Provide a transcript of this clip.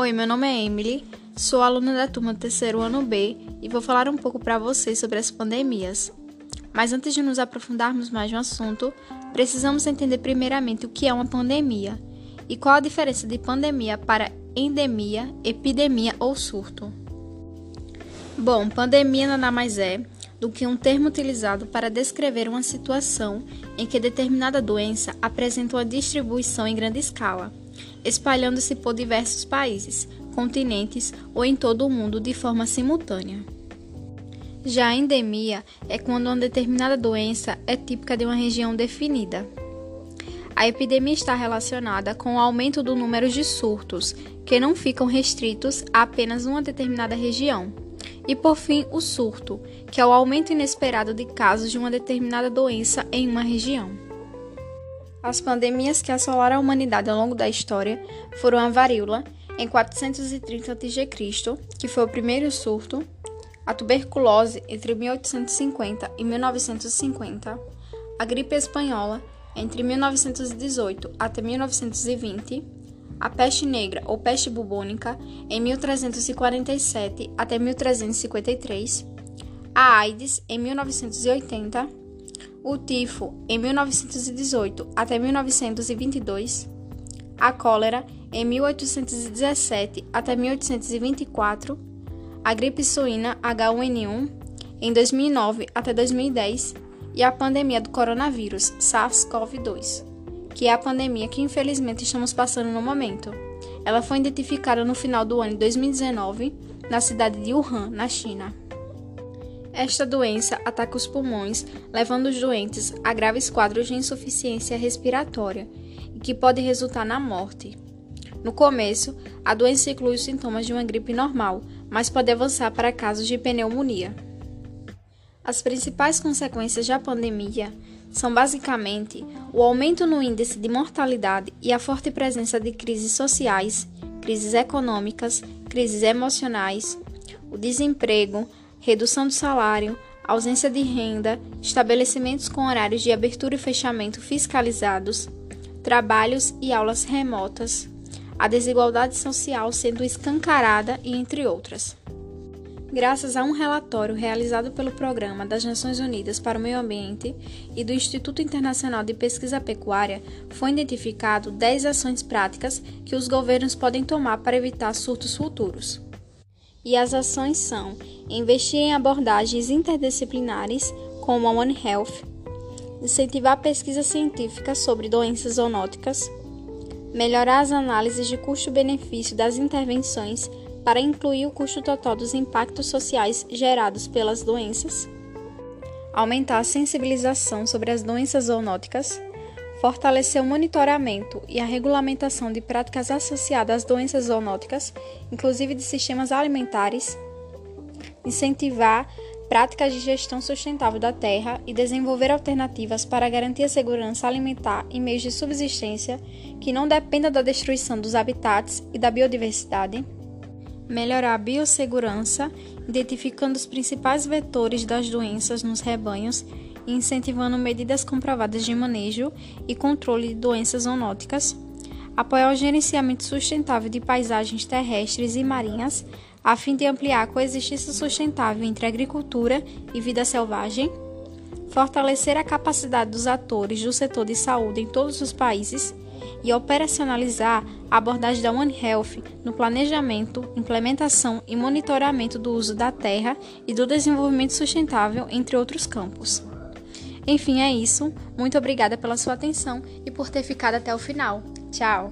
Oi, meu nome é Emily, sou aluna da turma terceiro ano B e vou falar um pouco para vocês sobre as pandemias. Mas antes de nos aprofundarmos mais no assunto, precisamos entender primeiramente o que é uma pandemia e qual a diferença de pandemia para endemia, epidemia ou surto. Bom, pandemia nada mais é do que um termo utilizado para descrever uma situação em que determinada doença apresenta uma distribuição em grande escala, espalhando-se por diversos países, continentes ou em todo o mundo de forma simultânea. Já a endemia é quando uma determinada doença é típica de uma região definida. A epidemia está relacionada com o aumento do número de surtos, que não ficam restritos a apenas uma determinada região. E por fim, o surto, que é o aumento inesperado de casos de uma determinada doença em uma região. As pandemias que assolaram a humanidade ao longo da história foram a varíola, em 430 a.C., que foi o primeiro surto, a tuberculose entre 1850 e 1950, a gripe espanhola entre 1918 até 1920, a peste negra ou peste bubônica em 1347 até 1353, a AIDS em 1980, o tifo em 1918 até 1922, a cólera em 1817 até 1824, a gripe suína H1N1 em 2009 até 2010 e a pandemia do coronavírus SARS-CoV-2 que é a pandemia que infelizmente estamos passando no momento. Ela foi identificada no final do ano de 2019 na cidade de Wuhan, na China. Esta doença ataca os pulmões, levando os doentes a graves quadros de insuficiência respiratória e que pode resultar na morte. No começo, a doença inclui os sintomas de uma gripe normal, mas pode avançar para casos de pneumonia. As principais consequências da pandemia são basicamente o aumento no índice de mortalidade e a forte presença de crises sociais, crises econômicas, crises emocionais, o desemprego, redução do salário, ausência de renda, estabelecimentos com horários de abertura e fechamento fiscalizados, trabalhos e aulas remotas, a desigualdade social sendo escancarada e entre outras. Graças a um relatório realizado pelo Programa das Nações Unidas para o Meio Ambiente e do Instituto Internacional de Pesquisa Pecuária, foi identificado 10 ações práticas que os governos podem tomar para evitar surtos futuros. E as ações são investir em abordagens interdisciplinares, como a One Health, incentivar a pesquisa científica sobre doenças zoonóticas, melhorar as análises de custo-benefício das intervenções para incluir o custo total dos impactos sociais gerados pelas doenças, aumentar a sensibilização sobre as doenças zoonóticas, fortalecer o monitoramento e a regulamentação de práticas associadas às doenças zoonóticas, inclusive de sistemas alimentares, incentivar práticas de gestão sustentável da terra e desenvolver alternativas para garantir a segurança alimentar em meios de subsistência que não dependam da destruição dos habitats e da biodiversidade melhorar a biossegurança, identificando os principais vetores das doenças nos rebanhos e incentivando medidas comprovadas de manejo e controle de doenças zoonóticas, apoiar o gerenciamento sustentável de paisagens terrestres e marinhas, a fim de ampliar a coexistência sustentável entre agricultura e vida selvagem, fortalecer a capacidade dos atores do setor de saúde em todos os países e operacionalizar a abordagem da One Health no planejamento, implementação e monitoramento do uso da terra e do desenvolvimento sustentável, entre outros campos. Enfim, é isso. Muito obrigada pela sua atenção e por ter ficado até o final. Tchau!